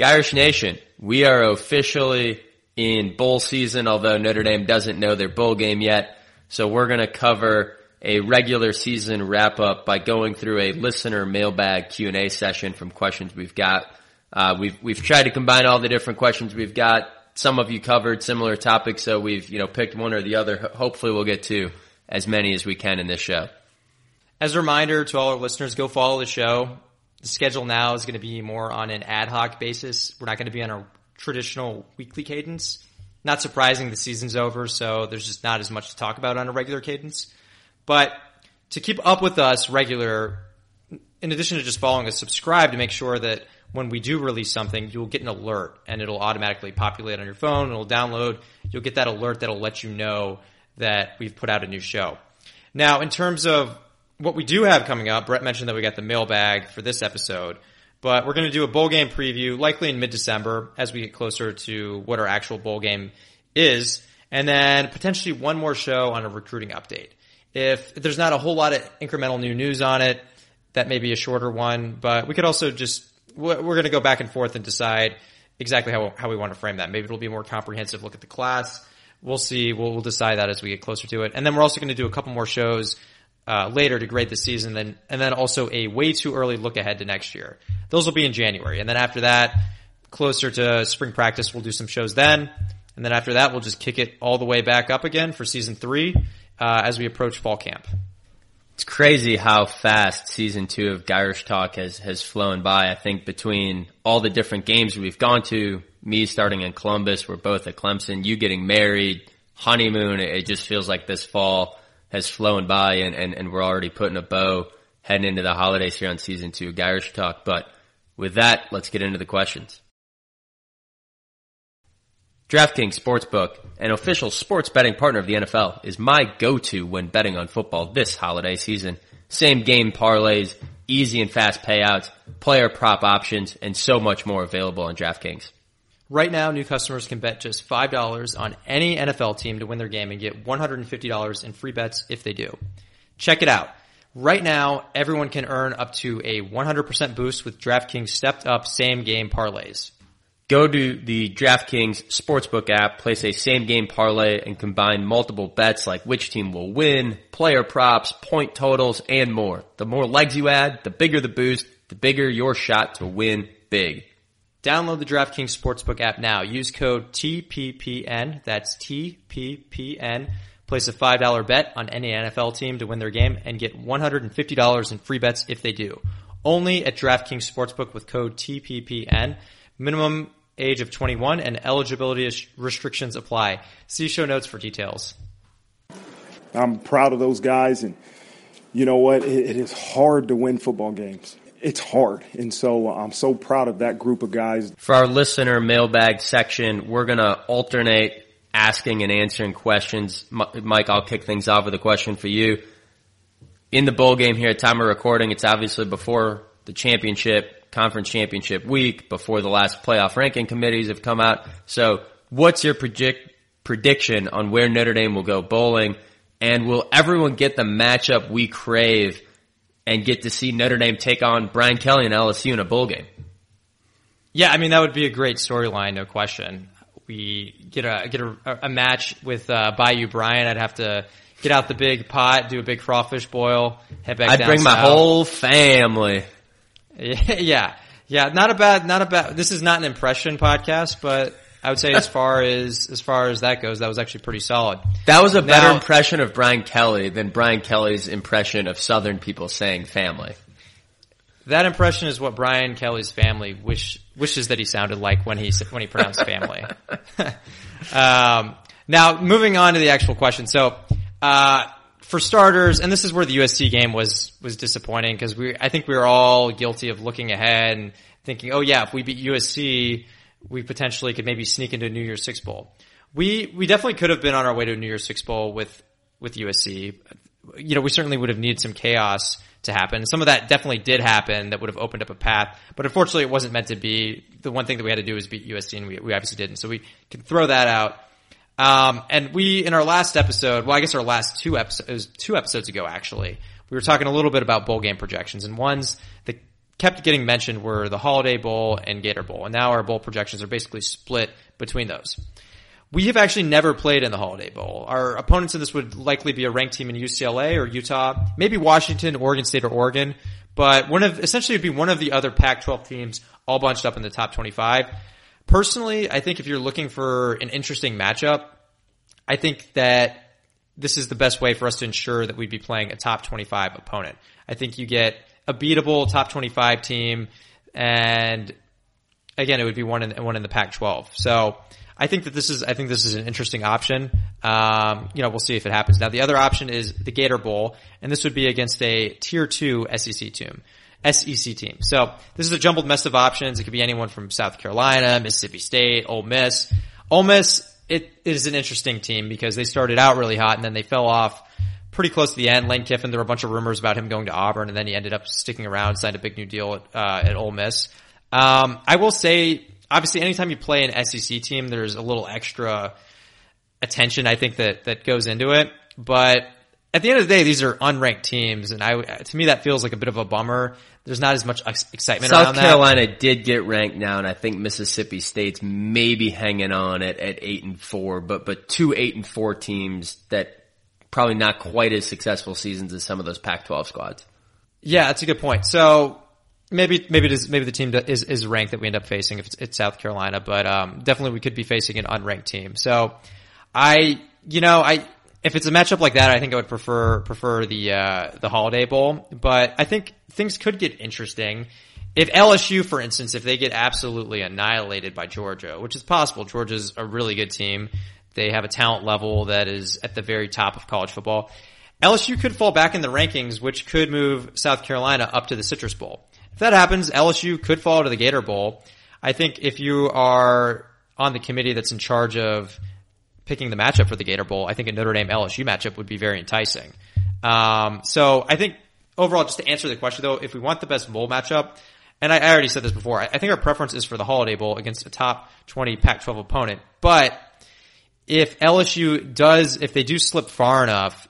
Gyrish Nation, we are officially in bowl season, although Notre Dame doesn't know their bowl game yet. So we're going to cover a regular season wrap up by going through a listener mailbag Q and A session from questions we've got. Uh, we've we've tried to combine all the different questions we've got. Some of you covered similar topics, so we've you know picked one or the other. Hopefully, we'll get to as many as we can in this show. As a reminder to all our listeners, go follow the show. The schedule now is going to be more on an ad hoc basis. We're not going to be on a traditional weekly cadence. Not surprising, the season's over, so there's just not as much to talk about on a regular cadence. But to keep up with us regular, in addition to just following us, subscribe to make sure that when we do release something, you'll get an alert and it'll automatically populate on your phone. It'll download. You'll get that alert that'll let you know that we've put out a new show. Now, in terms of what we do have coming up, Brett mentioned that we got the mailbag for this episode, but we're going to do a bowl game preview likely in mid-December as we get closer to what our actual bowl game is, and then potentially one more show on a recruiting update. If, if there's not a whole lot of incremental new news on it, that may be a shorter one, but we could also just, we're going to go back and forth and decide exactly how, how we want to frame that. Maybe it'll be a more comprehensive look at the class. We'll see. We'll, we'll decide that as we get closer to it. And then we're also going to do a couple more shows uh, later to grade the season, then and then also a way too early look ahead to next year. Those will be in January, and then after that, closer to spring practice, we'll do some shows then, and then after that, we'll just kick it all the way back up again for season three uh, as we approach fall camp. It's crazy how fast season two of Gyrish Talk has has flown by. I think between all the different games we've gone to, me starting in Columbus, we're both at Clemson, you getting married, honeymoon, it just feels like this fall has flown by and, and, and we're already putting a bow heading into the holidays here on season two, Gyrish Talk. But with that, let's get into the questions. DraftKings Sportsbook, an official sports betting partner of the NFL, is my go-to when betting on football this holiday season. Same game parlays, easy and fast payouts, player prop options, and so much more available on DraftKings. Right now, new customers can bet just $5 on any NFL team to win their game and get $150 in free bets if they do. Check it out. Right now, everyone can earn up to a 100% boost with DraftKings stepped up same game parlays. Go to the DraftKings Sportsbook app, place a same game parlay, and combine multiple bets like which team will win, player props, point totals, and more. The more legs you add, the bigger the boost, the bigger your shot to win big. Download the DraftKings Sportsbook app now. Use code TPPN. That's TPPN. Place a $5 bet on any NFL team to win their game and get $150 in free bets if they do. Only at DraftKings Sportsbook with code TPPN. Minimum age of 21 and eligibility restrictions apply. See show notes for details. I'm proud of those guys and you know what? it, is hard to win football games it's hard. And so uh, I'm so proud of that group of guys. For our listener mailbag section, we're going to alternate asking and answering questions. Mike, I'll kick things off with a question for you. In the bowl game here at time of recording, it's obviously before the championship, conference championship week, before the last playoff ranking committees have come out. So what's your predict, prediction on where Notre Dame will go bowling? And will everyone get the matchup we crave and get to see Notre Dame take on Brian Kelly and LSU in a bowl game. Yeah, I mean that would be a great storyline, no question. We get a get a, a match with uh, Bayou Brian. I'd have to get out the big pot, do a big crawfish boil, head back. I'd bring south. my whole family. Yeah, yeah, not a bad, not a bad. This is not an impression podcast, but I would say as far as as far as that goes, that was actually pretty solid. That was a better now, impression of Brian Kelly than Brian Kelly's impression of Southern people saying family. That impression is what Brian Kelly's family wish wishes that he sounded like when he when he pronounced family. um, now, moving on to the actual question. So, uh, for starters, and this is where the USC game was was disappointing because we I think we were all guilty of looking ahead and thinking, oh yeah, if we beat USC we potentially could maybe sneak into a New Year's Six Bowl. We we definitely could have been on our way to a New Year's Six Bowl with with USC. You know, we certainly would have needed some chaos to happen. Some of that definitely did happen that would have opened up a path, but unfortunately it wasn't meant to be. The one thing that we had to do was beat USC and we, we obviously didn't. So we can throw that out. Um, and we, in our last episode, well, I guess our last two episodes, two episodes ago actually, we were talking a little bit about bowl game projections and ones that kept getting mentioned were the Holiday Bowl and Gator Bowl, and now our bowl projections are basically split between those. We have actually never played in the Holiday Bowl. Our opponents in this would likely be a ranked team in UCLA or Utah, maybe Washington, Oregon State, or Oregon, but one of essentially would be one of the other Pac-12 teams all bunched up in the top 25. Personally, I think if you're looking for an interesting matchup, I think that this is the best way for us to ensure that we'd be playing a top 25 opponent. I think you get a beatable top 25 team and again, it would be one in, one in the Pac-12. So I think that this is, I think this is an interesting option. Um, you know, we'll see if it happens. Now the other option is the Gator Bowl, and this would be against a tier two SEC team. SEC team. So this is a jumbled mess of options. It could be anyone from South Carolina, Mississippi State, Ole Miss. Ole Miss, it, it is an interesting team because they started out really hot and then they fell off pretty close to the end. Lane Kiffin, there were a bunch of rumors about him going to Auburn and then he ended up sticking around, signed a big new deal at, uh, at Ole Miss. Um, I will say obviously anytime you play an SEC team, there's a little extra attention I think that that goes into it. But at the end of the day, these are unranked teams, and I to me that feels like a bit of a bummer. There's not as much excitement South Carolina that. did get ranked now, and I think Mississippi State's maybe hanging on at, at eight and four, but but two eight and four teams that probably not quite as successful seasons as some of those Pac-12 squads. Yeah, that's a good point. So maybe maybe it is maybe the team is is ranked that we end up facing if it's, it's South Carolina, but um, definitely we could be facing an unranked team. So I you know I if it's a matchup like that, I think I would prefer prefer the uh, the Holiday Bowl. But I think things could get interesting if LSU, for instance, if they get absolutely annihilated by Georgia, which is possible. Georgia's a really good team. They have a talent level that is at the very top of college football. LSU could fall back in the rankings, which could move South Carolina up to the Citrus Bowl. If that happens, LSU could fall to the Gator Bowl. I think if you are on the committee that's in charge of picking the matchup for the Gator Bowl, I think a Notre Dame LSU matchup would be very enticing. Um, so I think overall, just to answer the question though, if we want the best bowl matchup, and I, I already said this before, I, I think our preference is for the Holiday Bowl against a top 20 Pac-12 opponent, but if LSU does, if they do slip far enough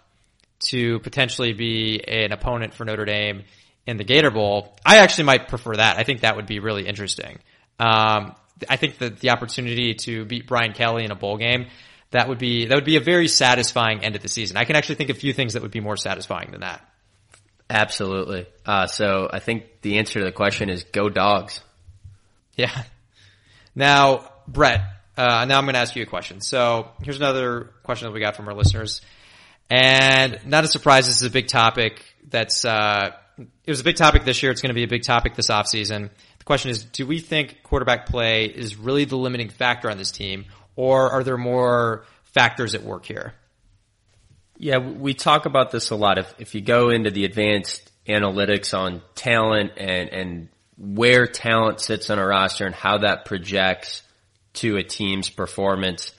to potentially be an opponent for Notre Dame in the Gator Bowl, I actually might prefer that. I think that would be really interesting. Um, I think that the opportunity to beat Brian Kelly in a bowl game, that would be, that would be a very satisfying end of the season. I can actually think of a few things that would be more satisfying than that. Absolutely. Uh, so I think the answer to the question is go dogs. Yeah. Now, Brett, uh, now I'm going to ask you a question. So here's another question that we got from our listeners. And not a surprise, this is a big topic that's, uh, it was a big topic this year. It's going to be a big topic this offseason. The question is, do we think quarterback play is really the limiting factor on this team or are there more factors at work here? Yeah, we talk about this a lot. If, if you go into the advanced analytics on talent and, and where talent sits on a roster and how that projects to a team's performance,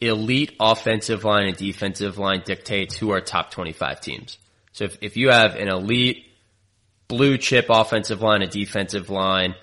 elite offensive line and defensive line dictates who are top 25 teams. So if, if you have an elite blue chip offensive line, a defensive line,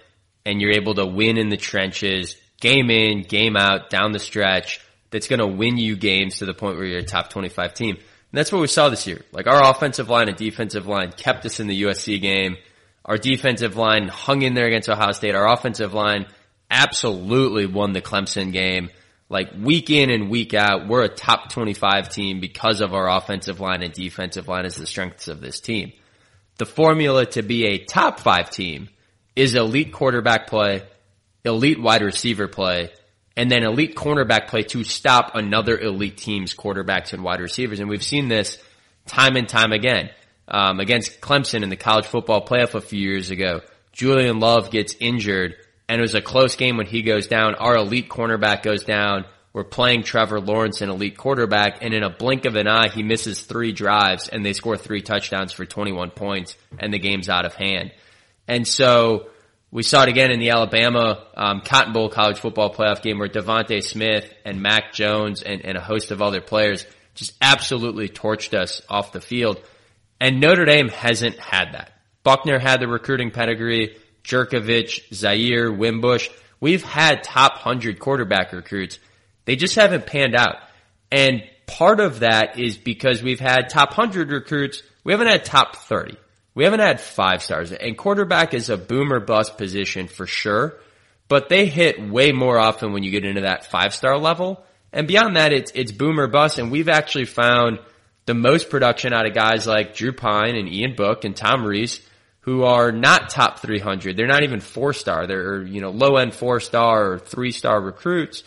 and you're able to win in the trenches, game in, game out, down the stretch, that's going to win you games to the point where you're a top 25 team. And that's what we saw this year. Like our offensive line and defensive line kept us in the USC game. Our defensive line hung in there against Ohio State. Our offensive line absolutely won the Clemson game. Like week in and week out, we're a top 25 team because of our offensive line and defensive line as the strengths of this team. The formula to be a top five team is elite quarterback play, elite wide receiver play, and then elite cornerback play to stop another elite team's quarterbacks and wide receivers. And we've seen this time and time again. Um, against Clemson in the college football playoff a few years ago, Julian Love gets injured and it was a close game when he goes down. Our elite cornerback goes down. We're playing Trevor Lawrence, an elite quarterback, and in a blink of an eye, he misses three drives and they score three touchdowns for 21 points and the game's out of hand. And so we saw it again in the Alabama um, Cotton Bowl college football playoff game where DeVonta Smith and Mac Jones and, and a host of other players just absolutely torched us off the field. And Notre Dame hasn't had that. Buchner had the recruiting pedigree. Jurkovec, Zaire, Wimbush. We've had top 100 quarterback recruits. They just haven't panned out. And part of that is because we've had top 100 recruits. We haven't had top 30. we haven't had five stars. And quarterback is a boomer bust position for sure, but they hit way more often when you get into that five star level. And beyond that, it's, it's boomer bust. And we've actually found the most production out of guys like Drew Pyne and Ian Book and Tom Rees, who are not top 300. They're not even four star. They're, you know, low end four star or three star recruits.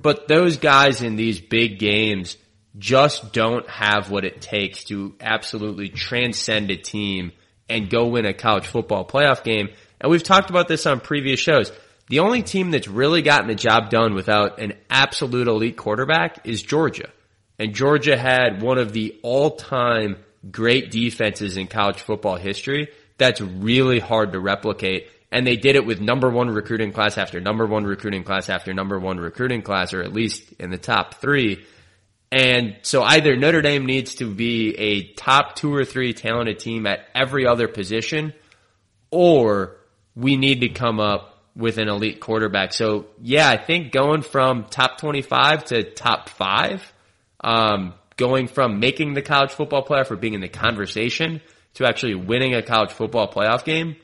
But those guys in these big games just don't have what it takes to absolutely transcend a team and go win a college football playoff game. And we've talked about this on previous shows. The only team that's really gotten the job done without an absolute elite quarterback is Georgia. And Georgia had one of the all-time great defenses in college football history. That's really hard to replicate. And they did it with number one recruiting class after number one recruiting class after number one recruiting class, or at least in the top three. And so either Notre Dame needs to be a top two or three talented team at every other position, or we need to come up with an elite quarterback. So yeah, I think going from top 25 to top five, um, going from making the college football playoff or being in the conversation to actually winning a college football playoff game,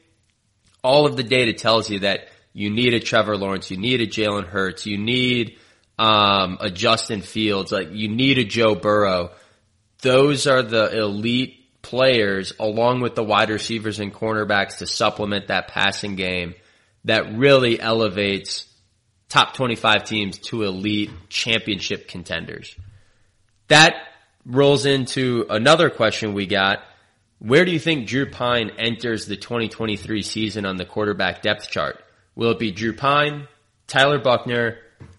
all of the data tells you that you need a Trevor Lawrence, you need a Jalen Hurts, you need um, a Justin Fields, like you need a Joe Burrow. Those are the elite players along with the wide receivers and cornerbacks to supplement that passing game that really elevates top 25 teams to elite championship contenders. That rolls into another question we got. Where do you think Drew Pyne enters the 2023 season on the quarterback depth chart? Will it be Drew Pyne, Tyler Buchner,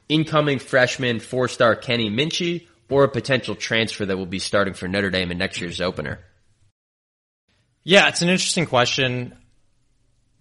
incoming freshman four-star Kenny Minchey, or a potential transfer that will be starting for Notre Dame in next year's opener? Yeah, it's an interesting question.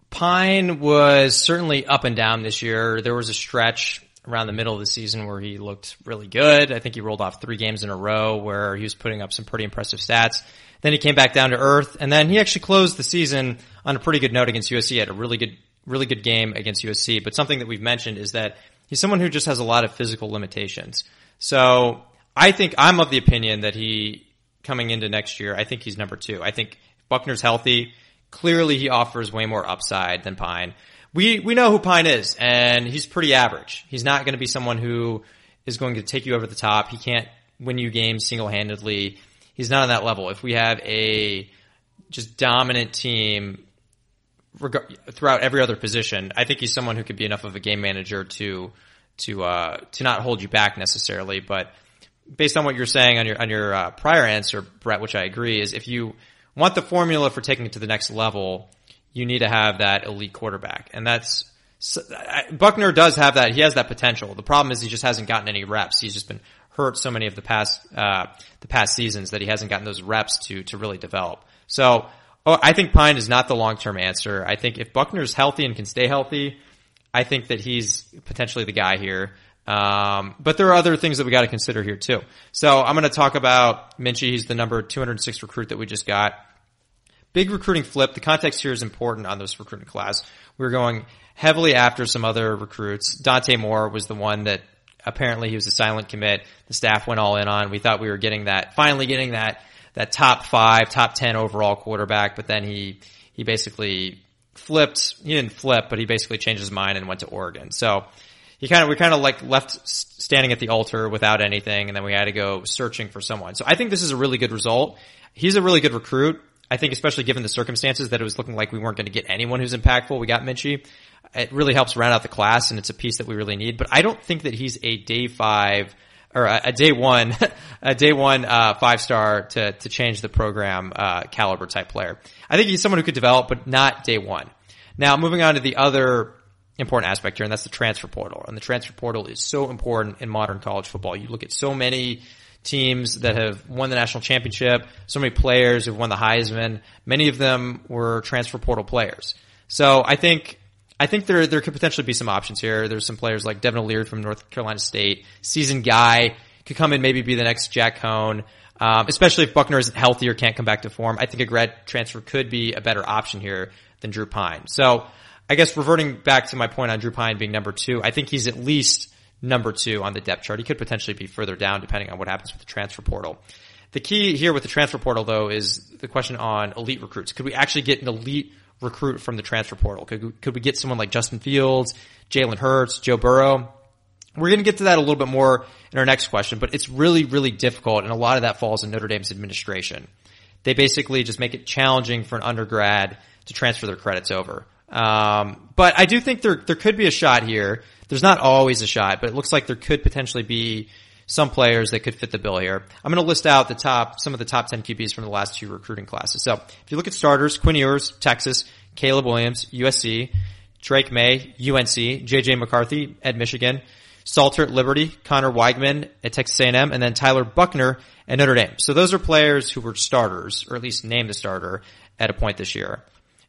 Pyne was certainly up and down this year. There was a stretch around the middle of the season where he looked really good. I think he rolled off three games in a row where he was putting up some pretty impressive stats. Then he came back down to earth and then he actually closed the season on a pretty good note against USC. He had a really good, really good game against USC. But something that we've mentioned is that he's someone who just has a lot of physical limitations. So I think I'm of the opinion that he coming into next year, I think he's number two. I think Buchner's healthy. Clearly he offers way more upside than Pyne. We, we know who Pyne is and he's pretty average. He's not going to be someone who is going to take you over the top. He can't win you games single-handedly. He's not on that level. If we have a just dominant team throughout every other position, I think he's someone who could be enough of a game manager to to uh, to not hold you back necessarily. But based on what you're saying on your on your uh, prior answer, Brett, which I agree, is if you want the formula for taking it to the next level, you need to have that elite quarterback, and that's Buchner does have that. He has that potential. The problem is he just hasn't gotten any reps. He's just been hurt so many of the past uh, the past seasons that he hasn't gotten those reps to to really develop. So oh, I think Pyne is not the long term answer. I think if Buchner's healthy and can stay healthy, I think that he's potentially the guy here. Um, but there are other things that we got to consider here too. So I'm going to talk about Minchey. He's the number 206 recruit that we just got. Big recruiting flip. The context here is important on this recruiting class. We are going heavily after some other recruits. Dante Moore was the one that apparently he was a silent commit. The staff went all in on. We thought we were getting that, finally getting that, that top five, top 10 overall quarterback, but then he, he basically flipped, he didn't flip, but he basically changed his mind and went to Oregon. So he kind of, we kind of like left standing at the altar without anything and then we had to go searching for someone. So I think this is a really good result. He's a really good recruit. I think especially given the circumstances that it was looking like we weren't going to get anyone who's impactful. We got Minchey. It really helps round out the class and it's a piece that we really need, but I don't think that he's a day five or a, a day one, a day one, uh, five star to, to change the program, uh, caliber type player. I think he's someone who could develop, but not day one. Now moving on to the other important aspect here, and that's the transfer portal. And the transfer portal is so important in modern college football. You look at so many teams that have won the national championship, so many players who've won the Heisman. Many of them were transfer portal players. So I think I think there there could potentially be some options here. There's some players like Devin O'Leary from North Carolina State, seasoned guy, could come in maybe be the next Jack Coan. Um, especially if Buchner isn't healthy or can't come back to form, I think a grad transfer could be a better option here than Drew Pyne. So I guess reverting back to my point on Drew Pyne being number two, I think he's at least number two on the depth chart. He could potentially be further down depending on what happens with the transfer portal. The key here with the transfer portal though is the question on elite recruits. Could we actually get an elite recruit from the transfer portal? Could we, could we get someone like Justin Fields, Jalen Hurts, Joe Burrow? We're going to get to that a little bit more in our next question, but it's really, really difficult and a lot of that falls in Notre Dame's administration. They basically just make it challenging for an undergrad to transfer their credits over. Um, but I do think there, there could be a shot here. There's not always a shot, but it looks like there could potentially be some players that could fit the bill here. I'm going to list out the top, some of the top 10 QBs from the last two recruiting classes. So if you look at starters, Quinn Ewers, Texas, Caleb Williams, USC, Drake Maye, UNC, JJ McCarthy at Michigan, Salter at Liberty, Conner Weigman at Texas A&M, and then Tyler Buchner at Notre Dame. So those are players who were starters, or at least named a starter at a point this year.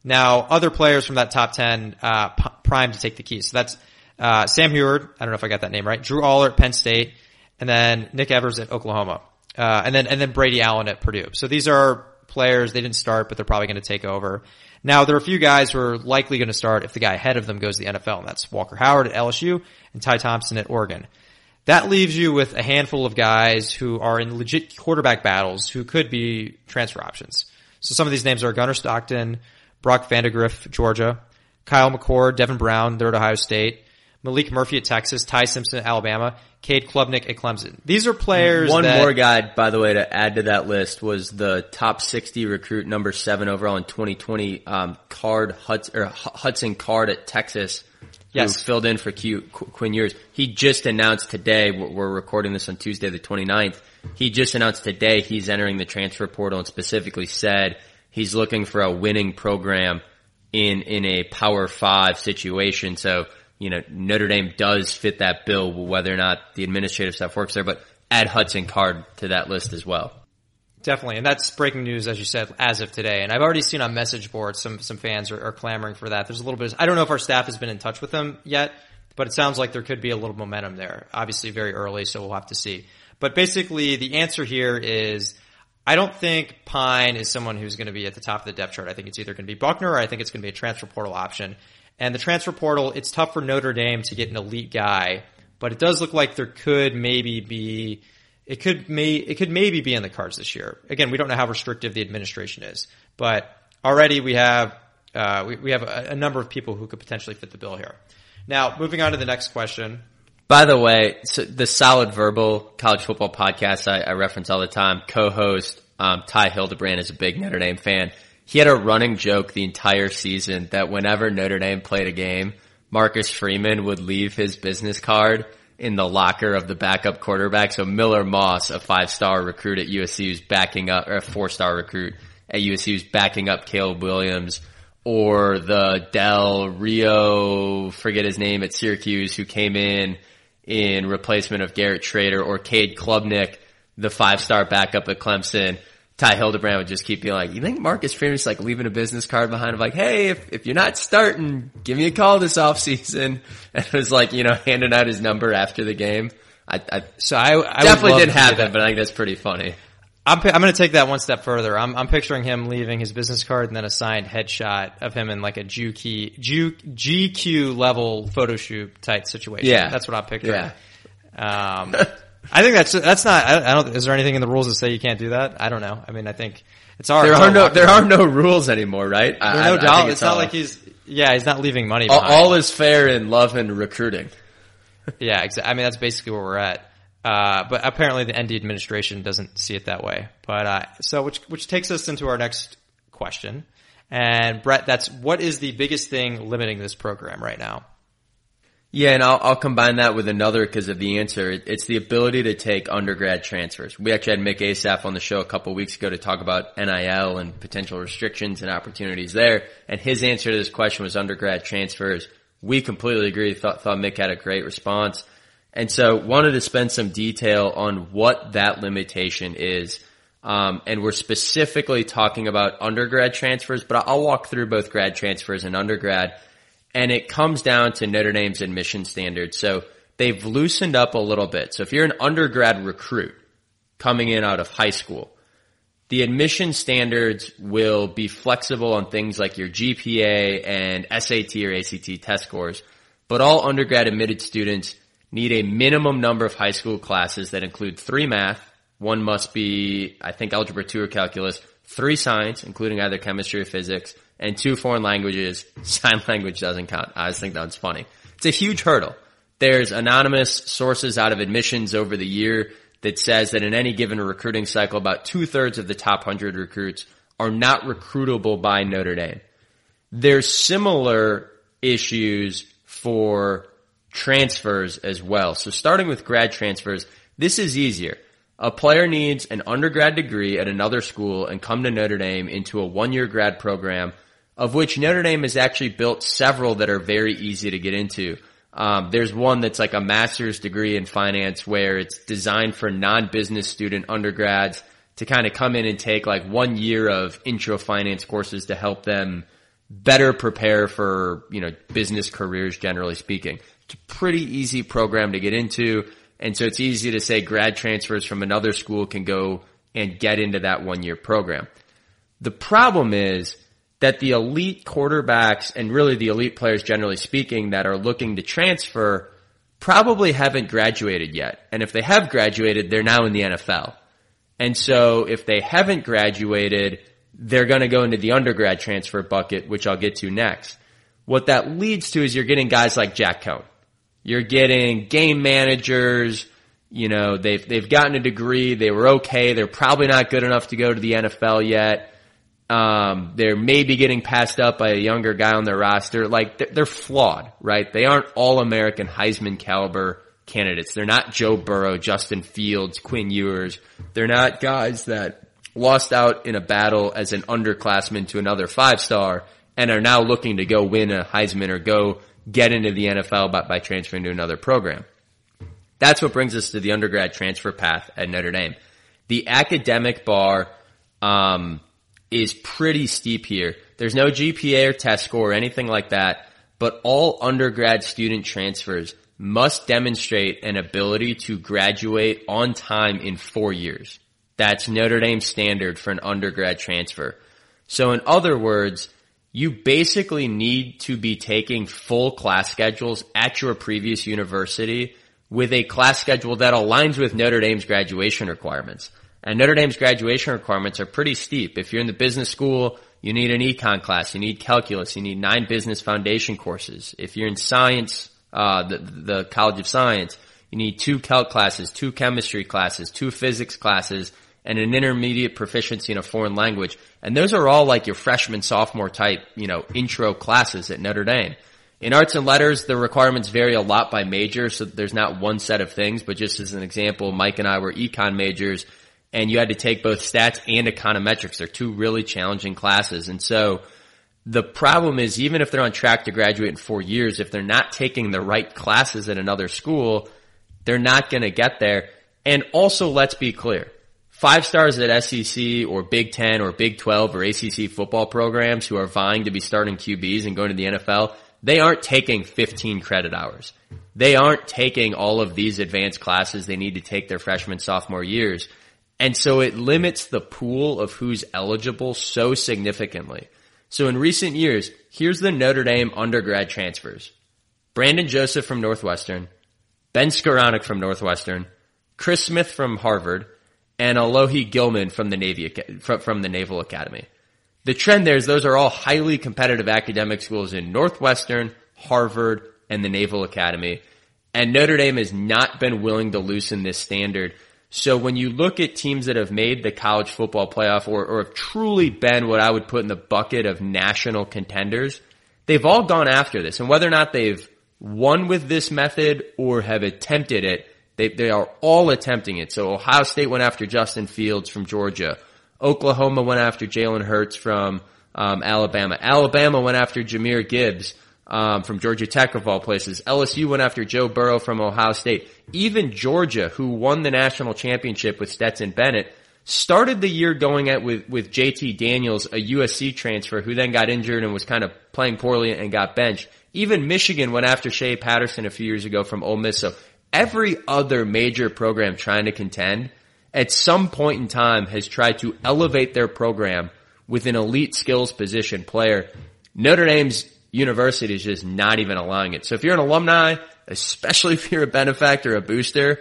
Now, other players from that top 10, uh, p- prime to take the keys. So that's, uh, Sam Huard. I don't know if I got that name right. Drew Allar at Penn State and then Nick Evers at Oklahoma. Uh, and then, and then Brady Allen at Purdue. So these are players, they didn't start, but they're probably going to take over. Now, there are a few guys who are likely going to start if the guy ahead of them goes to the NFL, and that's Walker Howard at LSU and Ty Thompson at Oregon. That leaves you with a handful of guys who are in legit quarterback battles who could be transfer options. So some of these names are Gunnar Stockton, Brock Vandagriff, Georgia, Kyle McCord, Devin Brown, they're at Ohio State, Maalik Murphy at Texas, Ty Simpson at Alabama, Cade Klubnik at Clemson. These are players. One that, more guy, by the way, to add to that list was the top 60 recruit, number seven overall in 2020, um, Card Hudson, or Hudson Card at Texas. Yes. Filled in for Q, Qu- Quinn Ewers. He just announced today, we're recording this on Tuesday the 29th. He just announced today he's entering the transfer portal and specifically said he's looking for a winning program in, in a power five situation. So, you know, Notre Dame does fit that bill, whether or not the administrative stuff works there, but add Hudson Card to that list as well. Definitely, and that's breaking news, as you said, as of today. And I've already seen on message boards some some fans are, are clamoring for that. There's a little bit. Of, I don't know if our staff has been in touch with them yet, but it sounds like there could be a little momentum there. Obviously, very early, so we'll have to see. But basically, the answer here is. I don't think Pyne is someone who's going to be at the top of the depth chart. I think it's either going to be Buchner or I think it's going to be a transfer portal option. And the transfer portal, it's tough for Notre Dame to get an elite guy, but it does look like there could maybe be it could may it could maybe be in the cards this year. Again, we don't know how restrictive the administration is, but already we have uh, we, we have a, a, number of people who could potentially fit the bill here. Now, moving on to the next question. By the way, so the Solid Verbal college football podcast I, I reference all the time, co-host um, Ty Hildenberger is a big Notre Dame fan. He had a running joke the entire season that whenever Notre Dame played a game, Marcus Freeman would leave his business card in the locker of the backup quarterback. So Miller Moss, a five star recruit at USC who's backing up, or a four star recruit at USC who's backing up Caleb Williams, or the Del Rio, forget his name at Syracuse who came in in replacement of Garrett Shrader or Cade Klubnik, the five star backup at Clemson. Ty Hildenberger would just keep being like, you think Marcus Freeman's like leaving a business card behind him like, hey, if, if you're not starting, give me a call this offseason. And it was like, you know, handing out his number after the game. I, I so I, I definitely didn't happen, but I think that's pretty funny. I'm, I'm going to take that one step further. I'm, I'm picturing him leaving his business card and then a signed headshot of him in like a GQ, GQ level photo shoot type situation. Yeah. That's what I'm picturing. Yeah. Um, I think that's that's not. I, don't. Is there anything in the rules that say you can't do that? I don't know. I mean, I think it's our. There are no. There are no rules anymore, right? There's no doubt. It's, it's, not all, like he's. Yeah, he's not leaving money. All, all, is fair in love and recruiting. yeah, exactly. I mean, that's basically where we're at. Uh, but apparently, the ND administration doesn't see it that way. But uh, so, which which takes us into our next question. And Brett, that's what is the biggest thing limiting this program right now? Yeah, and I'll, I'll combine that with another because of the answer. It's the ability to take undergrad transfers. We actually had Mick Asaf on the show a couple weeks ago to talk about NIL and potential restrictions and opportunities there. And his answer to this question was undergrad transfers. We completely agree. Thought, thought Mick had a great response. And so wanted to spend some detail on what that limitation is. Um, and we're specifically talking about undergrad transfers, but I'll walk through both grad transfers and undergrad and it comes down to Notre Dame's admission standards. So they've loosened up a little bit. So if you're an undergrad recruit coming in out of high school, the admission standards will be flexible on things like your GPA and SAT or ACT test scores, but all undergrad admitted students need a minimum number of high school classes that include three math, One must be, I think, algebra two or calculus, three science, including either chemistry or physics, and two foreign languages. Sign language doesn't count. I just think that's funny. It's a huge hurdle. There's anonymous sources out of admissions over the year that says that in any given recruiting cycle, about two thirds of the top hundred recruits are not recruitable by Notre Dame. There's similar issues for transfers as well. So starting with grad transfers, this is easier. A player needs an undergrad degree at another school and come to Notre Dame into a one year grad program of which Notre Dame has actually built several that are very easy to get into. Um, there's one that's like a master's degree in finance where it's designed for non-business student undergrads to kind of come in and take like one year of intro finance courses to help them better prepare for, you know, business careers generally speaking. It's a pretty easy program to get into. And so it's easy to say grad transfers from another school can go and get into that one year program. The problem is that the elite quarterbacks and really the elite players generally speaking that are looking to transfer probably haven't graduated yet. And if they have graduated, they're now in the NFL. And so if they haven't graduated, they're going to go into the undergrad transfer bucket, which I'll get to next. What that leads to is you're getting guys like Jack Coan. You're getting game managers. You know, they've, they've gotten a degree. They were okay. They're probably not good enough to go to the NFL yet. Um, they're maybe getting passed up by a younger guy on their roster. Like they're, they're flawed, right? They aren't all American Heisman caliber candidates. They're not Joe Burrow, Justin Fields, Quinn Ewers. They're not guys that lost out in a battle as an underclassman to another five star and are now looking to go win a Heisman or go get into the NFL by, by transferring to another program. That's what brings us to the undergrad transfer path at Notre Dame. The academic bar, um, is pretty steep here. There's no GPA or test score or anything like that, but all undergrad student transfers must demonstrate an ability to graduate on time in four years. That's Notre Dame standard for an undergrad transfer. So in other words, you basically need to be taking full class schedules at your previous university with a class schedule that aligns with Notre Dame's graduation requirements. And Notre Dame's graduation requirements are pretty steep. If you're in the business school, you need an econ class, you need calculus, you need nine business foundation courses. If you're in science, uh, the, the College of Science, you need two calc classes, two chemistry classes, two physics classes, and an intermediate proficiency in a foreign language. And those are all like your freshman, sophomore type, you know, intro classes at Notre Dame. In arts and letters, the requirements vary a lot by major, so there's not one set of things, but just as an example, Mike and I were econ majors, and you had to take both stats and econometrics. They're two really challenging classes. And so the problem is even if they're on track to graduate in four years, if they're not taking the right classes at another school, they're not going to get there. And also let's be clear. Five stars at SEC or Big Ten or Big 12 or ACC football programs who are vying to be starting QBs and going to the NFL, they aren't taking 15 credit hours. They aren't taking all of these advanced classes they need to take their freshman, sophomore years. And so it limits the pool of who's eligible so significantly. So in recent years, here's the Notre Dame undergrad transfers. Brandon Joseph from Northwestern, Ben Skowronek from Northwestern, Chris Smith from Harvard, and Alohi Gilman from the Navy, from the Naval Academy. The trend there is those are all highly competitive academic schools in Northwestern, Harvard, and the Naval Academy. And Notre Dame has not been willing to loosen this standard so when you look at teams that have made the college football playoff or, or have truly been what I would put in the bucket of national contenders, they've all gone after this. And whether or not they've won with this method or have attempted it, they, they are all attempting it. So Ohio State went after Justin Fields from Georgia. Oklahoma went after Jalen Hurts from um, Alabama. Alabama went after Jahmyr Gibbs um, from Georgia Tech of all places. LSU went after Joe Burrow from Ohio State. Even Georgia, who won the national championship with Stetson Bennett, started the year going at with with JT Daniels, a USC transfer who then got injured and was kind of playing poorly and got benched. Even Michigan went after Shea Patterson a few years ago from Ole Miss. So every other major program trying to contend at some point in time has tried to elevate their program with an elite skills position player. Notre Dame's university is just not even allowing it. So if you're an alumni, especially if you're a benefactor, a booster,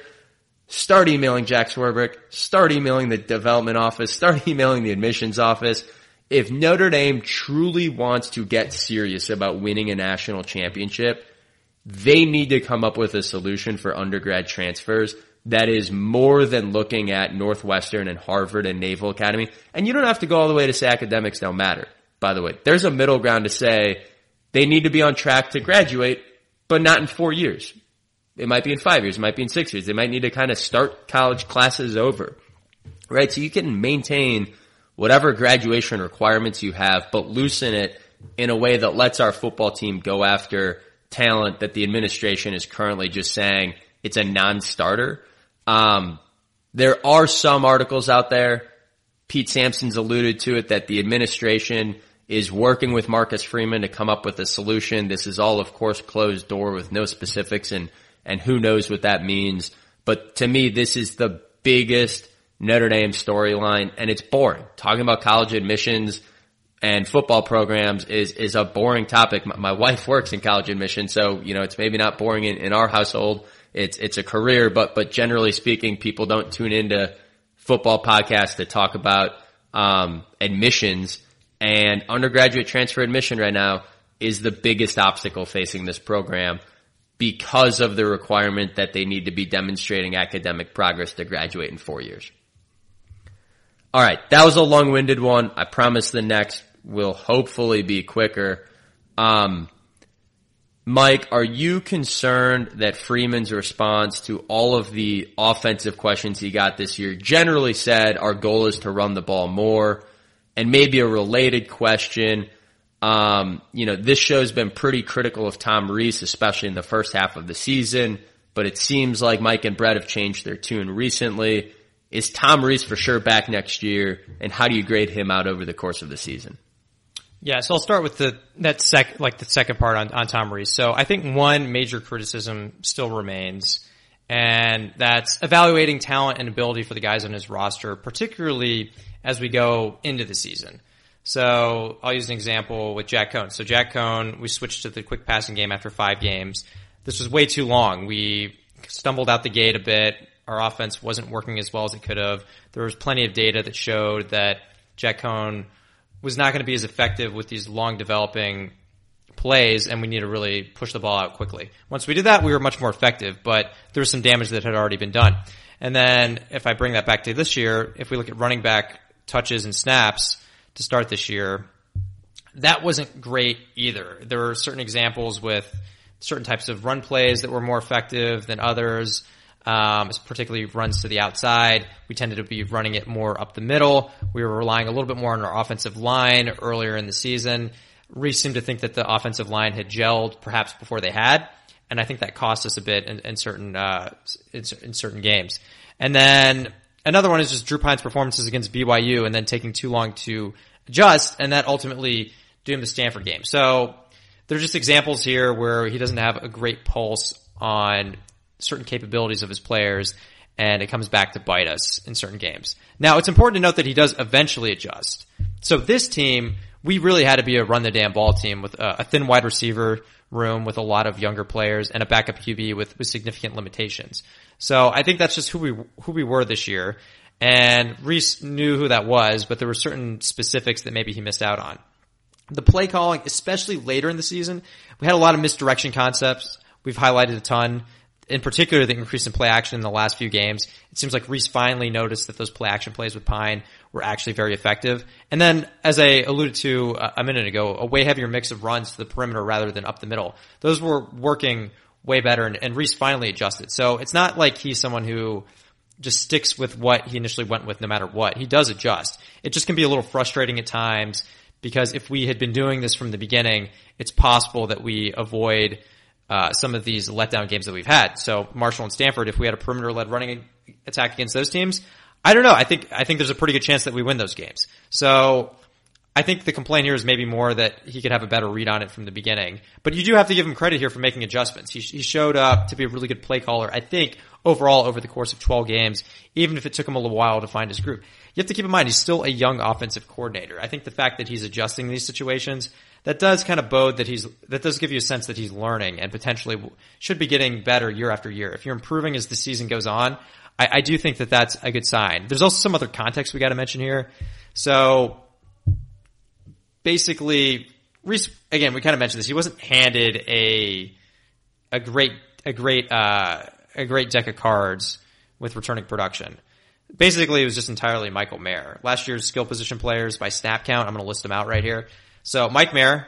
start emailing Jack Swarbrick, start emailing the development office, start emailing the admissions office. If Notre Dame truly wants to get serious about winning a national championship, they need to come up with a solution for undergrad transfers that is more than looking at Northwestern and Harvard and Naval Academy. And you don't have to go all the way to say academics don't matter, by the way. There's a middle ground to say they need to be on track to graduate, but not in four years. It might be in five years. It might be in six years. They might need to kind of start college classes over, right? So you can maintain whatever graduation requirements you have, but loosen it in a way that lets our football team go after talent that the administration is currently just saying it's a non-starter. Um, there are some articles out there. Pete Sampson's alluded to it that the administration is working with Marcus Freeman to come up with a solution. This is all, of course, closed door with no specifics and and who knows what that means. But to me, this is the biggest Notre Dame storyline and it's boring. Talking about college admissions and football programs is, is a boring topic. My, my wife works in college admissions, so, you know, it's maybe not boring in, in our household. It's, it's a career, but, but generally speaking, people don't tune into football podcasts to talk about, um, admissions and undergraduate transfer admission right now is the biggest obstacle facing this program because of the requirement that they need to be demonstrating academic progress to graduate in four years. All right, that was a long-winded one. I promise the next will hopefully be quicker. Um, Mike, are you concerned that Freeman's response to all of the offensive questions he got this year generally said our goal is to run the ball more? And maybe a related question, um, you know, this show's been pretty critical of Tom Rees, especially in the first half of the season, but it seems like Mike and Brett have changed their tune recently. Is Tom Rees for sure back next year? And how do you grade him out over the course of the season? Yeah, so I'll start with the that sec like the second part on, on Tom Rees. So I think one major criticism still remains, and that's evaluating talent and ability for the guys on his roster, particularly as we go into the season. So I'll use an example with Jack Coan. So Jack Coan, we switched to the quick passing game after five games. This was way too long. We stumbled out the gate a bit. Our offense wasn't working as well as it could have. There was plenty of data that showed that Jack Coan was not going to be as effective with these long developing plays and we need to really push the ball out quickly. Once we did that, we were much more effective, but there was some damage that had already been done. And then if I bring that back to this year, if we look at running back touches and snaps, to start this year. That wasn't great either. There were certain examples with certain types of run plays that were more effective than others. Um, particularly runs to the outside. We tended to be running it more up the middle. We were relying a little bit more on our offensive line earlier in the season. Rees seemed to think that the offensive line had gelled perhaps before they had, and I think that cost us a bit in, in certain uh, in, in certain games. And then Another one is just Drew Pyne's performances against BYU and then taking too long to adjust, and that ultimately doomed the Stanford game. So there's just examples here where he doesn't have a great pulse on certain capabilities of his players, and it comes back to bite us in certain games. Now, it's important to note that he does eventually adjust. So this team, we really had to be a run the damn ball team with a, a thin wide receiver room with a lot of younger players and a backup QB with, with significant limitations. So I think that's just who we who we were this year. And Rees knew who that was, but there were certain specifics that maybe he missed out on. The play calling, especially later in the season, we had a lot of misdirection concepts. We've highlighted a ton. In particular, the increase in play action in the last few games. It seems like Rees finally noticed that those play action plays with Pyne were actually very effective. And then, as I alluded to a minute ago, a way heavier mix of runs to the perimeter rather than up the middle. Those were working way better and, and Rees finally adjusted. So it's not like he's someone who just sticks with what he initially went with no matter what. He does adjust. It just can be a little frustrating at times because if we had been doing this from the beginning, it's possible that we avoid uh, some of these letdown games that we've had. So Marshall and Stanford, if we had a perimeter led running attack against those teams, I don't know. I think I think there's a pretty good chance that we win those games. So I think the complaint here is maybe more that he could have a better read on it from the beginning. But you do have to give him credit here for making adjustments. He, he showed up to be a really good play caller, I think, overall over the course of 12 games, even if it took him a little while to find his group. You have to keep in mind, he's still a young offensive coordinator. I think the fact that he's adjusting these situations, that does kind of bode that he's, that does give you a sense that he's learning and potentially should be getting better year after year. If you're improving as the season goes on, I, I do think that that's a good sign. There's also some other context we got to mention here. So basically, again, we kind of mentioned this. He wasn't handed a, a great, a great, uh, a great deck of cards with returning production. Basically, it was just entirely Michael Mayer. Last year's skill position players by snap count, I'm going to list them out right here. So Mike Mayer,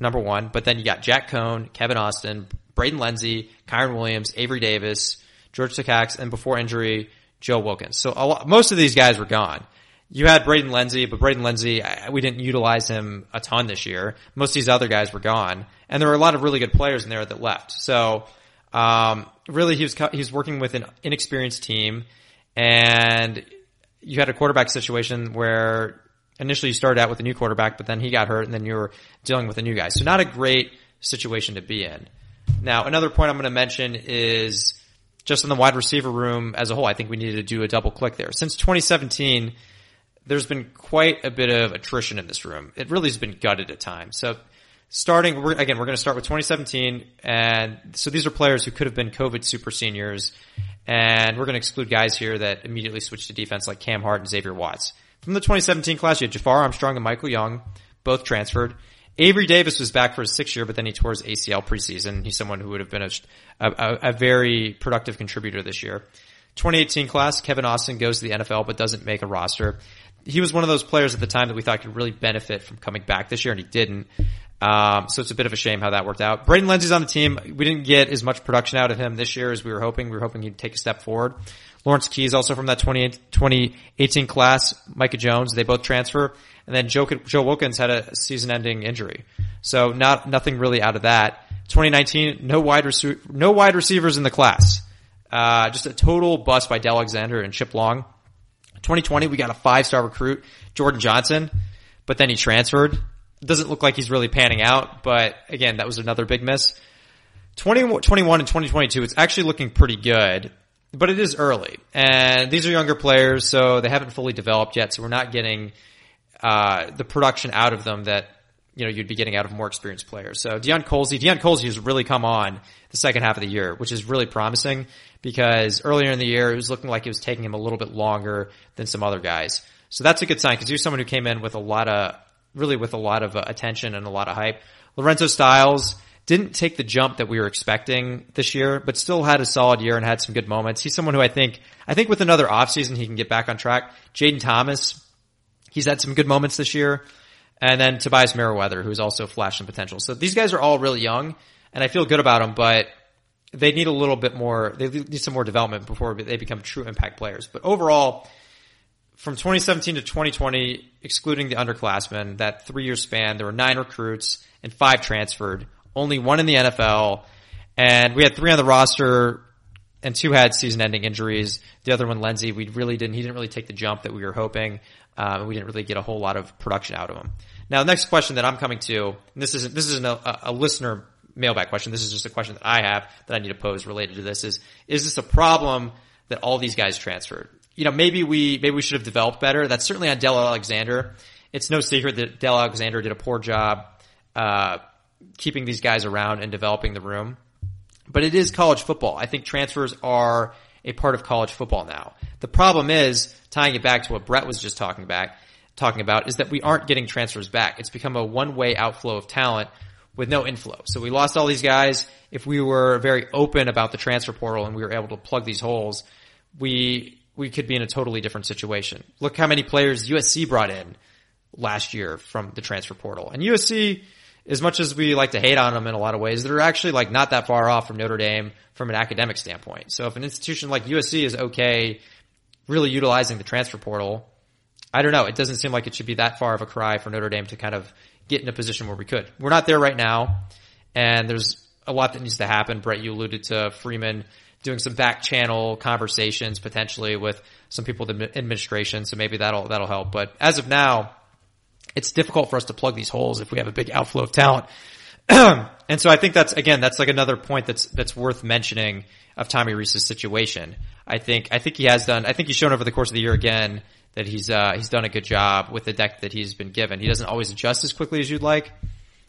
number one, but then you got Jack Coan, Kevin Austin, Braden Lenzy, Kyren Williams, Avery Davis, George Takacs, and before injury, Joe Wilkins. So lot, most of these guys were gone. You had Braden Lenzy, but Braden Lenzy, we didn't utilize him a ton this year. Most of these other guys were gone, and there were a lot of really good players in there that left. So, um, really, he was he was working with an inexperienced team, and you had a quarterback situation where initially you started out with a new quarterback, but then he got hurt, and then you were dealing with a new guy. So, not a great situation to be in. Now, another point I'm going to mention is just in the wide receiver room as a whole. I think we needed to do a double click there. Since 2017 there's been quite a bit of attrition in this room. It really has been gutted at times. So starting, we're, again, we're going to start with 2017. And so these are players who could have been COVID super seniors. And we're going to exclude guys here that immediately switched to defense like Cam Hart and Xavier Watts. From the 2017 class, you had Jafar Armstrong and Michael Young, both transferred. Avery Davis was back for his sixth year, but then he tore his ACL preseason. He's someone who would have been a, a, a very productive contributor this year. 2018 class, Kevin Austin goes to the NFL but doesn't make a roster he was one of those players at the time that we thought could really benefit from coming back this year, and he didn't. Um, so it's a bit of a shame how that worked out. Braden Lenzy's on the team. We didn't get as much production out of him this year as we were hoping. We were hoping he'd take a step forward. Lawrence Keys also from that 2018 class. Micah Jones, they both transfer. And then Joe, Joe Wilkins had a season ending injury. So not, nothing really out of that. 2019, no wide, no wide receivers in the class. Uh, just a total bust by Del Alexander and Chip Long. 2020, we got a five star recruit, Jordan Johnson, but then he transferred. Doesn't look like he's really panning out, but again, that was another big miss. 2021 and 2022, it's actually looking pretty good, but it is early. And these are younger players, so they haven't fully developed yet, so we're not getting, uh, the production out of them that, you know, you'd be getting out of more experienced players. So Deion Colzie, Deion Colzie has really come on the second half of the year, which is really promising because earlier in the year it was looking like it was taking him a little bit longer than some other guys. So that's a good sign because he was someone who came in with a lot of, really with a lot of uh, attention and a lot of hype. Lorenzo Styles didn't take the jump that we were expecting this year, but still had a solid year and had some good moments. He's someone who I think, I think with another offseason he can get back on track. Jayden Thomas, he's had some good moments this year. And then Tobias Merriweather, who's also flashing potential. So these guys are all really young and I feel good about them, but they need a little bit more, they need some more development before they become true impact players. But overall, from 2017 to 2020, excluding the underclassmen, that three year span, there were nine recruits and five transferred, only one in the NFL. And we had three on the roster and two had season ending injuries. The other one, Lenzy, we really didn't, he didn't really take the jump that we were hoping. Um, we didn't really get a whole lot of production out of him. Now, the next question that I'm coming to, this isn't, this isn't a, a listener mailbag question. This is just a question that I have that I need to pose related to this is, is this a problem that all these guys transferred? You know, maybe we, maybe we should have developed better. That's certainly on Del Alexander. It's no secret that Del Alexander did a poor job, uh, keeping these guys around and developing the room. But it is college football. I think transfers are a part of college football now. The problem is, tying it back to what Brett was just talking back, talking about, is that we aren't getting transfers back. It's become a one-way outflow of talent with no inflow. So we lost all these guys. If we were very open about the transfer portal and we were able to plug these holes, we we could be in a totally different situation. Look how many players USC brought in last year from the transfer portal. And USC, as much as we like to hate on them in a lot of ways, they're actually like not that far off from Notre Dame from an academic standpoint. So if an institution like USC is okay really utilizing the transfer portal, I don't know. It doesn't seem like it should be that far of a cry for Notre Dame to kind of get in a position where we could. We're not there right now, and there's a lot that needs to happen. Brett, you alluded to Freeman doing some back channel conversations potentially with some people in the administration, so maybe that'll that'll help. But as of now, it's difficult for us to plug these holes if we have a big outflow of talent. and so I think that's again that's like another point that's that's worth mentioning of Tommy Rees's situation. I think I think he has done I think he's shown over the course of the year again that he's uh, he's done a good job with the deck that he's been given. He doesn't always adjust as quickly as you'd like.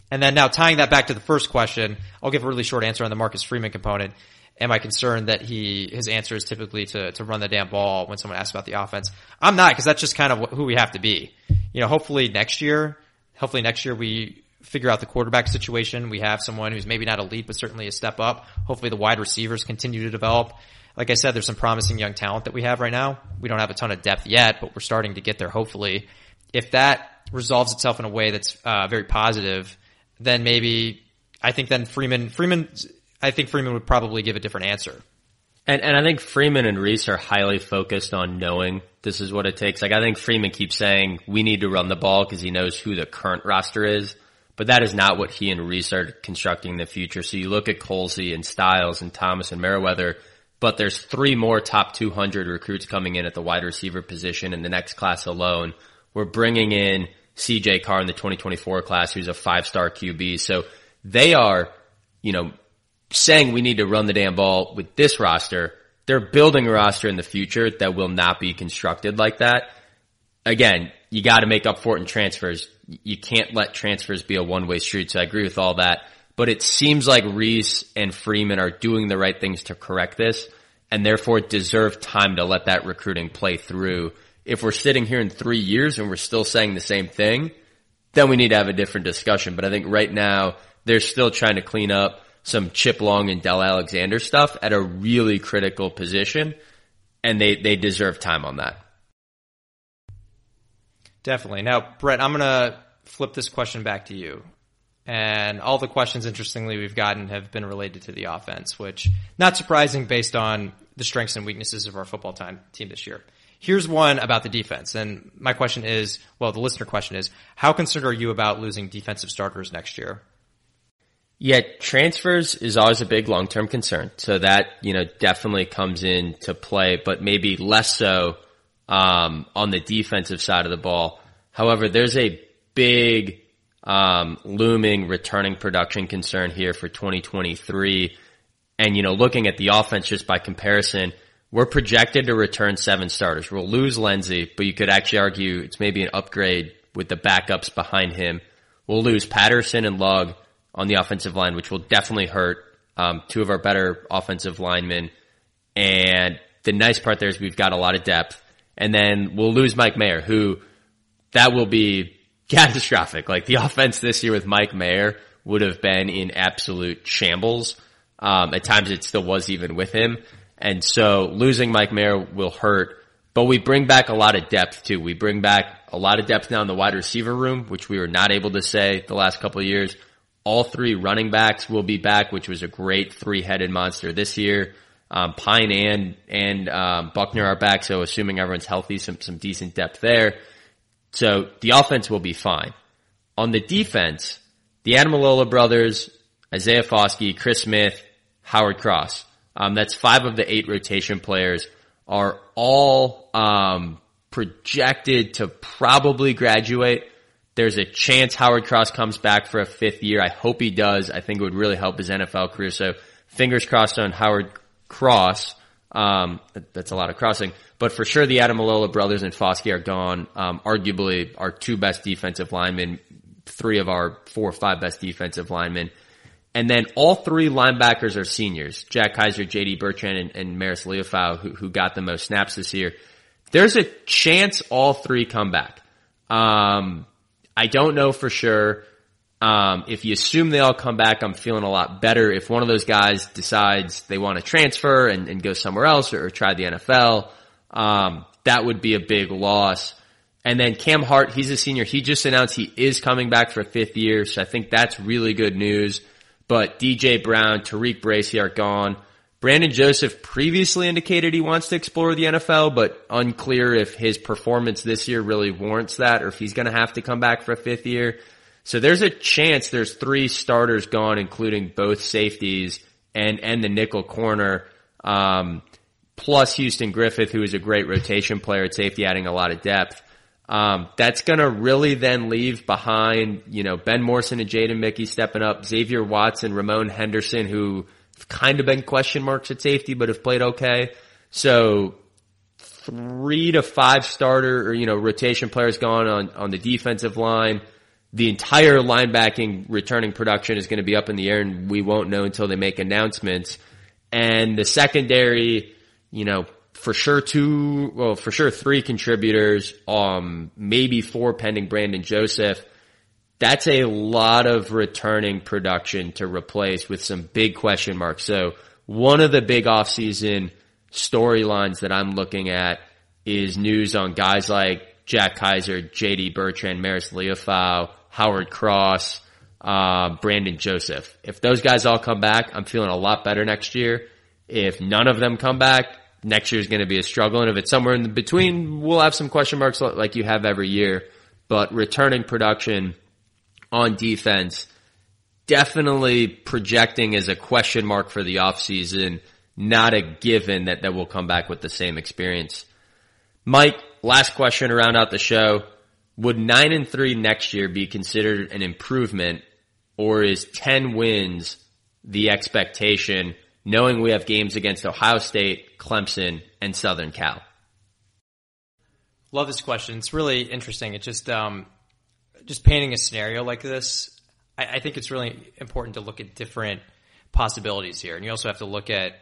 And then now tying that back to the first question, I'll give a really short answer on the Marcus Freeman component. Am I concerned that he his answer is typically to to run the damn ball when someone asks about the offense? I'm not because that's just kind of who we have to be. You know, hopefully next year, hopefully next year we figure out the quarterback situation. We have someone who's maybe not elite, but certainly a step up. Hopefully the wide receivers continue to develop. Like I said, there's some promising young talent that we have right now. We don't have a ton of depth yet, but we're starting to get there. Hopefully, if that resolves itself in a way that's uh, very positive, then maybe I think then Freeman Freeman I think Freeman would probably give a different answer. And and I think Freeman and Rees are highly focused on knowing this is what it takes. Like I think Freeman keeps saying we need to run the ball because he knows who the current roster is, but that is not what he and Rees are constructing in the future. So you look at Colzie and Styles and Thomas and Merriweather, but there's three more top 200 recruits coming in at the wide receiver position in the next class alone. We're bringing in CJ Carr in the 2024 class, who's a five star QB. So they are, you know, saying we need to run the damn ball with this roster. They're building a roster in the future that will not be constructed like that. Again, you got to make up for it in transfers. You can't let transfers be a one way street. So I agree with all that. But it seems like Rees and Freeman are doing the right things to correct this and therefore deserve time to let that recruiting play through. If we're sitting here in three years and we're still saying the same thing, then we need to have a different discussion. But I think right now they're still trying to clean up some Chip Long and Del Alexander stuff at a really critical position, and they, they deserve time on that. Definitely. Now, Brett, I'm going to flip this question back to you. And all the questions, interestingly, we've gotten have been related to the offense, which not surprising based on the strengths and weaknesses of our football time team this year. Here's one about the defense. And my question is, well, the listener question is, how concerned are you about losing defensive starters next year? Yeah, transfers is always a big long-term concern. So that, you know, definitely comes into play, but maybe less so, um, on the defensive side of the ball. However, there's a big, um, looming returning production concern here for 2023. And, you know, looking at the offense just by comparison, we're projected to return seven starters. We'll lose Lenzy, but you could actually argue it's maybe an upgrade with the backups behind him. We'll lose Patterson and Lugg on the offensive line, which will definitely hurt um, two of our better offensive linemen. And the nice part there is we've got a lot of depth. And then we'll lose Mike Mayer, who that will be catastrophic. Like the offense this year with Mike Mayer would have been in absolute shambles. Um, at times it still was even with him. And so losing Mike Mayer will hurt, but we bring back a lot of depth too. We bring back a lot of depth now in the wide receiver room, which we were not able to say the last couple of years. All three running backs will be back, which was a great three-headed monster this year. Um, Pyne and and um, Buchner are back, so assuming everyone's healthy, some some decent depth there. So the offense will be fine. On the defense, the Ademilola brothers, Isaiah Foskey, Chris Smith, Howard Cross. Um, that's five of the eight rotation players are all um, projected to probably graduate there's a chance Howard Cross comes back for a fifth year. I hope he does. I think it would really help his NFL career. So fingers crossed on Howard Cross. Um, that's a lot of crossing, but for sure the Ademilola brothers and Foskey are gone. Um, arguably our two best defensive linemen, three of our four or five best defensive linemen. And then all three linebackers are seniors. Jack Kaiser, JD Bertrand, and, and Marist Liufau, who, who got the most snaps this year. There's a chance all three come back. Um, I don't know for sure. Um, if you assume they all come back, I'm feeling a lot better. If one of those guys decides they want to transfer and, and go somewhere else or, or try the NFL, um, that would be a big loss. And then Cam Hart, he's a senior. He just announced he is coming back for a fifth year, so I think that's really good news. But DJ Brown, TaRiq Bracy are gone. Brandon Joseph previously indicated he wants to explore the NFL, but unclear if his performance this year really warrants that or if he's going to have to come back for a fifth year. So there's a chance there's three starters gone, including both safeties and, and the nickel corner, um, plus Houston Griffith, who is a great rotation player at safety, adding a lot of depth. Um, that's gonna really then leave behind, you know, Ben Morrison and Jaden Mickey stepping up, Xavier Watson, Ramon Henderson, who kind of been question marks at safety, but have played okay. So three to five starter or, you know, rotation players gone on, on the defensive line. The entire linebacking returning production is going to be up in the air and we won't know until they make announcements. And the secondary, you know, for sure two, well, for sure three contributors, um, maybe four pending Brandon Joseph. That's a lot of returning production to replace with some big question marks. So one of the big offseason storylines that I'm looking at is news on guys like Jack Kaiser, JD Bertrand, Marist Liufau, Howard Cross, uh, Brandon Joseph. If those guys all come back, I'm feeling a lot better next year. If none of them come back, next year is going to be a struggle. And if it's somewhere in between, we'll have some question marks like you have every year. But returning production on defense, definitely projecting as a question mark for the offseason, not a given that, that we'll come back with the same experience. Mike, last question around out the show. Would nine and three next year be considered an improvement or is 10 wins the expectation knowing we have games against Ohio State, Clemson, and Southern Cal? Love this question. It's really interesting. It just, um, just painting a scenario like this, I, I think it's really important to look at different possibilities here. And you also have to look at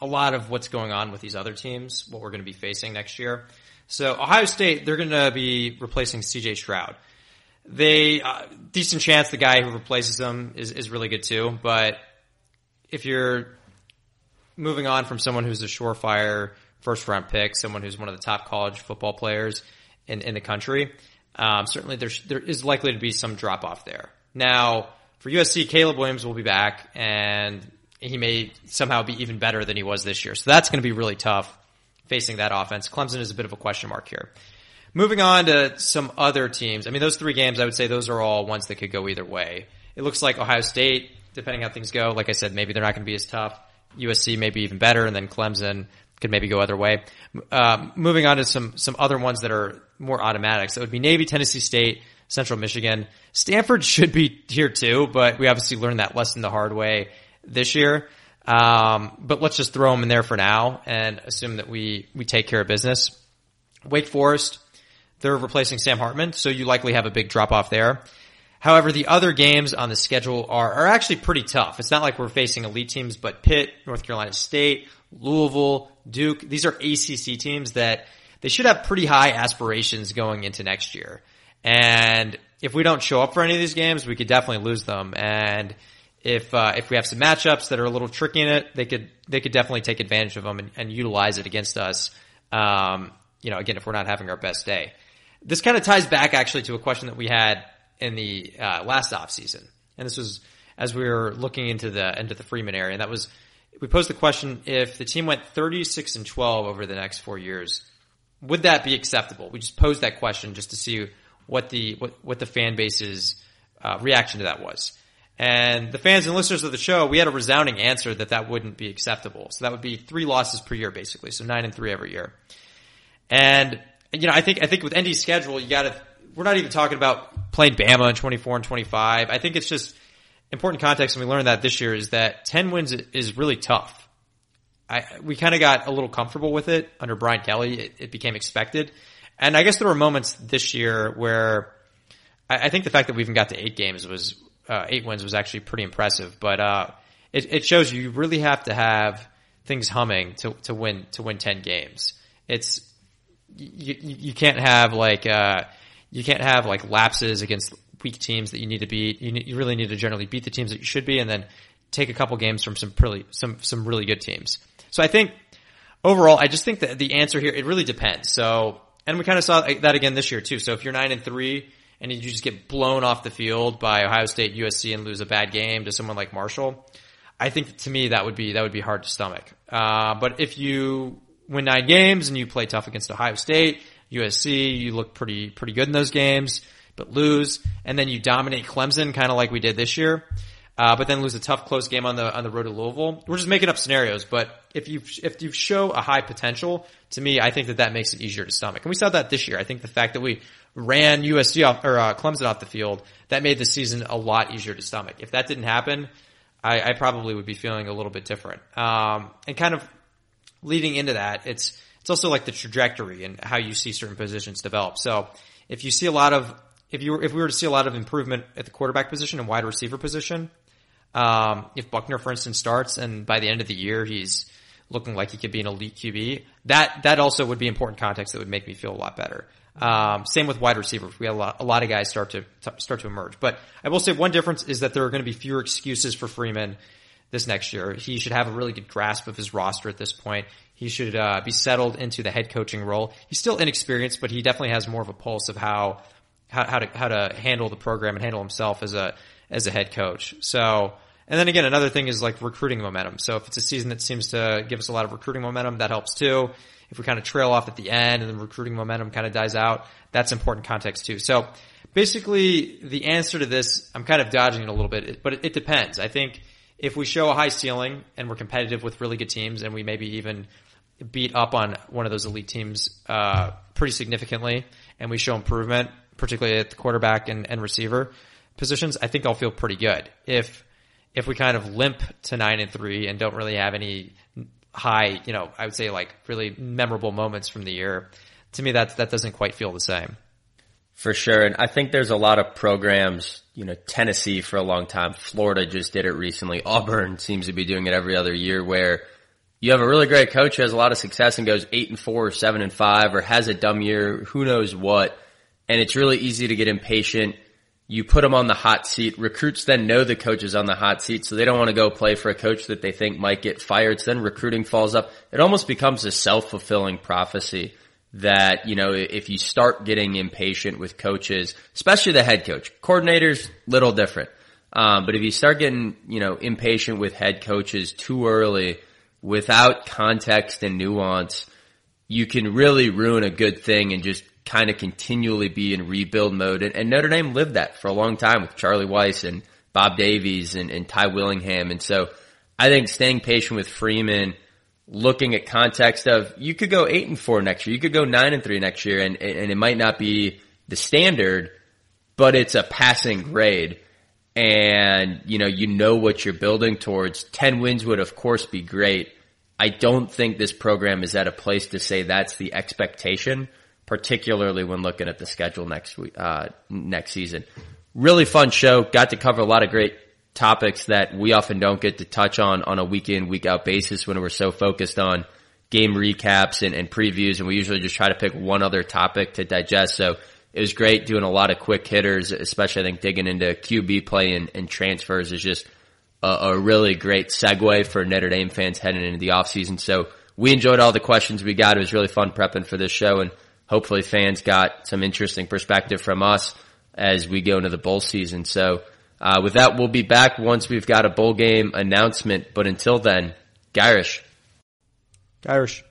a lot of what's going on with these other teams, what we're going to be facing next year. So Ohio State, they're going to be replacing CJ Stroud. They, uh, decent chance the guy who replaces them is, is really good too, but if you're moving on from someone who's a surefire first round pick, someone who's one of the top college football players in, in the country, um, certainly there's, there is likely to be some drop off there. Now, for USC, Caleb Williams will be back and he may somehow be even better than he was this year. So that's going to be really tough facing that offense. Clemson is a bit of a question mark here. Moving on to some other teams. I mean, those three games, I would say those are all ones that could go either way. It looks like Ohio State, depending how things go, like I said, maybe they're not going to be as tough. USC maybe even better, and then Clemson could maybe go other way. Uh, moving on to some some other ones that are more automatic. So it would be Navy, Tennessee State, Central Michigan. Stanford should be here too, but we obviously learned that lesson the hard way this year. Um, but let's just throw them in there for now and assume that we we take care of business. Wake Forest, they're replacing Sam Hartman, so you likely have a big drop off there. However, the other games on the schedule are, are actually pretty tough. It's not like we're facing elite teams, but Pitt, North Carolina State, Louisville, Duke, these are ACC teams that they should have pretty high aspirations going into next year. And if we don't show up for any of these games, we could definitely lose them. And if uh, if we have some matchups that are a little tricky in it, they could they could definitely take advantage of them and, and utilize it against us. Um, you know, again, if we're not having our best day, this kind of ties back actually to a question that we had in the uh, last off season, and this was as we were looking into the into the Freeman area, and that was we posed the question: if the team went thirty six and twelve over the next four years, would that be acceptable? We just posed that question just to see what the what what the fan base's uh, reaction to that was. And the fans and listeners of the show, we had a resounding answer that that wouldn't be acceptable. So that would be three losses per year, basically. So nine and three every year. And, you know, I think, I think with ND's schedule, you gotta, we're not even talking about playing Bama in 24 and 25. I think it's just important context, and we learned that this year, is that 10 wins is really tough. I, we kind of got a little comfortable with it under Brian Kelly. It, it, became expected. And I guess there were moments this year where I, I think the fact that we even got to eight games was, uh, eight wins was actually pretty impressive. But uh, it, it shows you really have to have things humming to, to win to win ten games. It's you, you can't have like uh, you can't have like lapses against weak teams that you need to beat. You, you really need to generally beat the teams that you should be, and then take a couple games from some pretty some some really good teams. So I think overall, I just think that the answer here it really depends. So and we kind of saw that again this year too. So if you're nine and three and you just get blown off the field by Ohio State, USC, and lose a bad game to someone like Marshall, I think to me that would be that would be hard to stomach. Uh, but if you win nine games and you play tough against Ohio State, USC, you look pretty pretty good in those games, but lose, and then you dominate Clemson, kind of like we did this year. Uh, but then lose a tough close game on the on the road to Louisville. We're just making up scenarios, but if you if you show a high potential, to me, I think that that makes it easier to stomach. And we saw that this year. I think the fact that we ran USC off or uh, Clemson off the field, that made the season a lot easier to stomach. If that didn't happen, I, I probably would be feeling a little bit different. Um, and kind of leading into that, it's it's also like the trajectory and how you see certain positions develop. So if you see a lot of if you were, if we were to see a lot of improvement at the quarterback position and wide receiver position, Um, if Buchner, for instance, starts and by the end of the year he's looking like he could be an elite QB, that that also would be important context that would make me feel a lot better. Um, same with wide receivers. We had a lot, a lot of guys start to start to emerge. But I will say one difference is that there are going to be fewer excuses for Freeman this next year. He should have a really good grasp of his roster at this point. He should uh, be settled into the head coaching role. He's still inexperienced, but he definitely has more of a pulse of how how, how to how to handle the program and handle himself as a as a head coach. So, and then again, another thing is like recruiting momentum. So if it's a season that seems to give us a lot of recruiting momentum, that helps too if we kind of trail off at the end and the recruiting momentum kind of dies out, that's important context too. So basically the answer to this, I'm kind of dodging it a little bit, but it, depends. I think if we show a high ceiling and we're competitive with really good teams and we maybe even beat up on one of those elite teams, uh, pretty significantly and we show improvement, particularly at the quarterback and, and receiver positions, I think I'll feel pretty good. If, if we kind of limp to nine and three and don't really have any high, you know, I would say like really memorable moments from the year. To me, that that doesn't quite feel the same. For sure, and I think there's a lot of programs. You know, Tennessee for a long time, Florida just did it recently. Auburn seems to be doing it every other year, where you have a really great coach who has a lot of success and goes eight and four or seven and five, or has a dumb year, who knows what, and it's really easy to get impatient you put them on the hot seat. Recruits then know the coach is on the hot seat, so they don't want to go play for a coach that they think might get fired. So then recruiting falls up. It almost becomes a self-fulfilling prophecy that, you know, if you start getting impatient with coaches, especially the head coach, coordinators, little different. Um, but if you start getting, you know, impatient with head coaches too early without context and nuance, you can really ruin a good thing and just kind of continually be in rebuild mode. And, and, Notre Dame lived that for a long time with Charlie Weis and Bob Davies and, and Ty Willingham. And so I think staying patient with Freeman, looking at context of you could go eight and four next year, you could go nine and three next year, and, and it might not be the standard, but it's a passing grade. And, you know, you know what you're building towards. 10 wins would of course be great. I don't think this program is at a place to say that's the expectation particularly when looking at the schedule next week, uh, next season. Really fun show. Got to cover a lot of great topics that we often don't get to touch on on a week in, week out basis when we're so focused on game recaps and, and previews. And we usually just try to pick one other topic to digest. So it was great doing a lot of quick hitters, especially I think digging into QB play and, and transfers is just a, a, really great segue for Notre Dame fans heading into the offseason. So we enjoyed all the questions we got. It was really fun prepping for this show and hopefully fans got some interesting perspective from us as we go into the bowl season. So, uh, with that, we'll be back once we've got a bowl game announcement. But until then, Gyrish. Gyrish.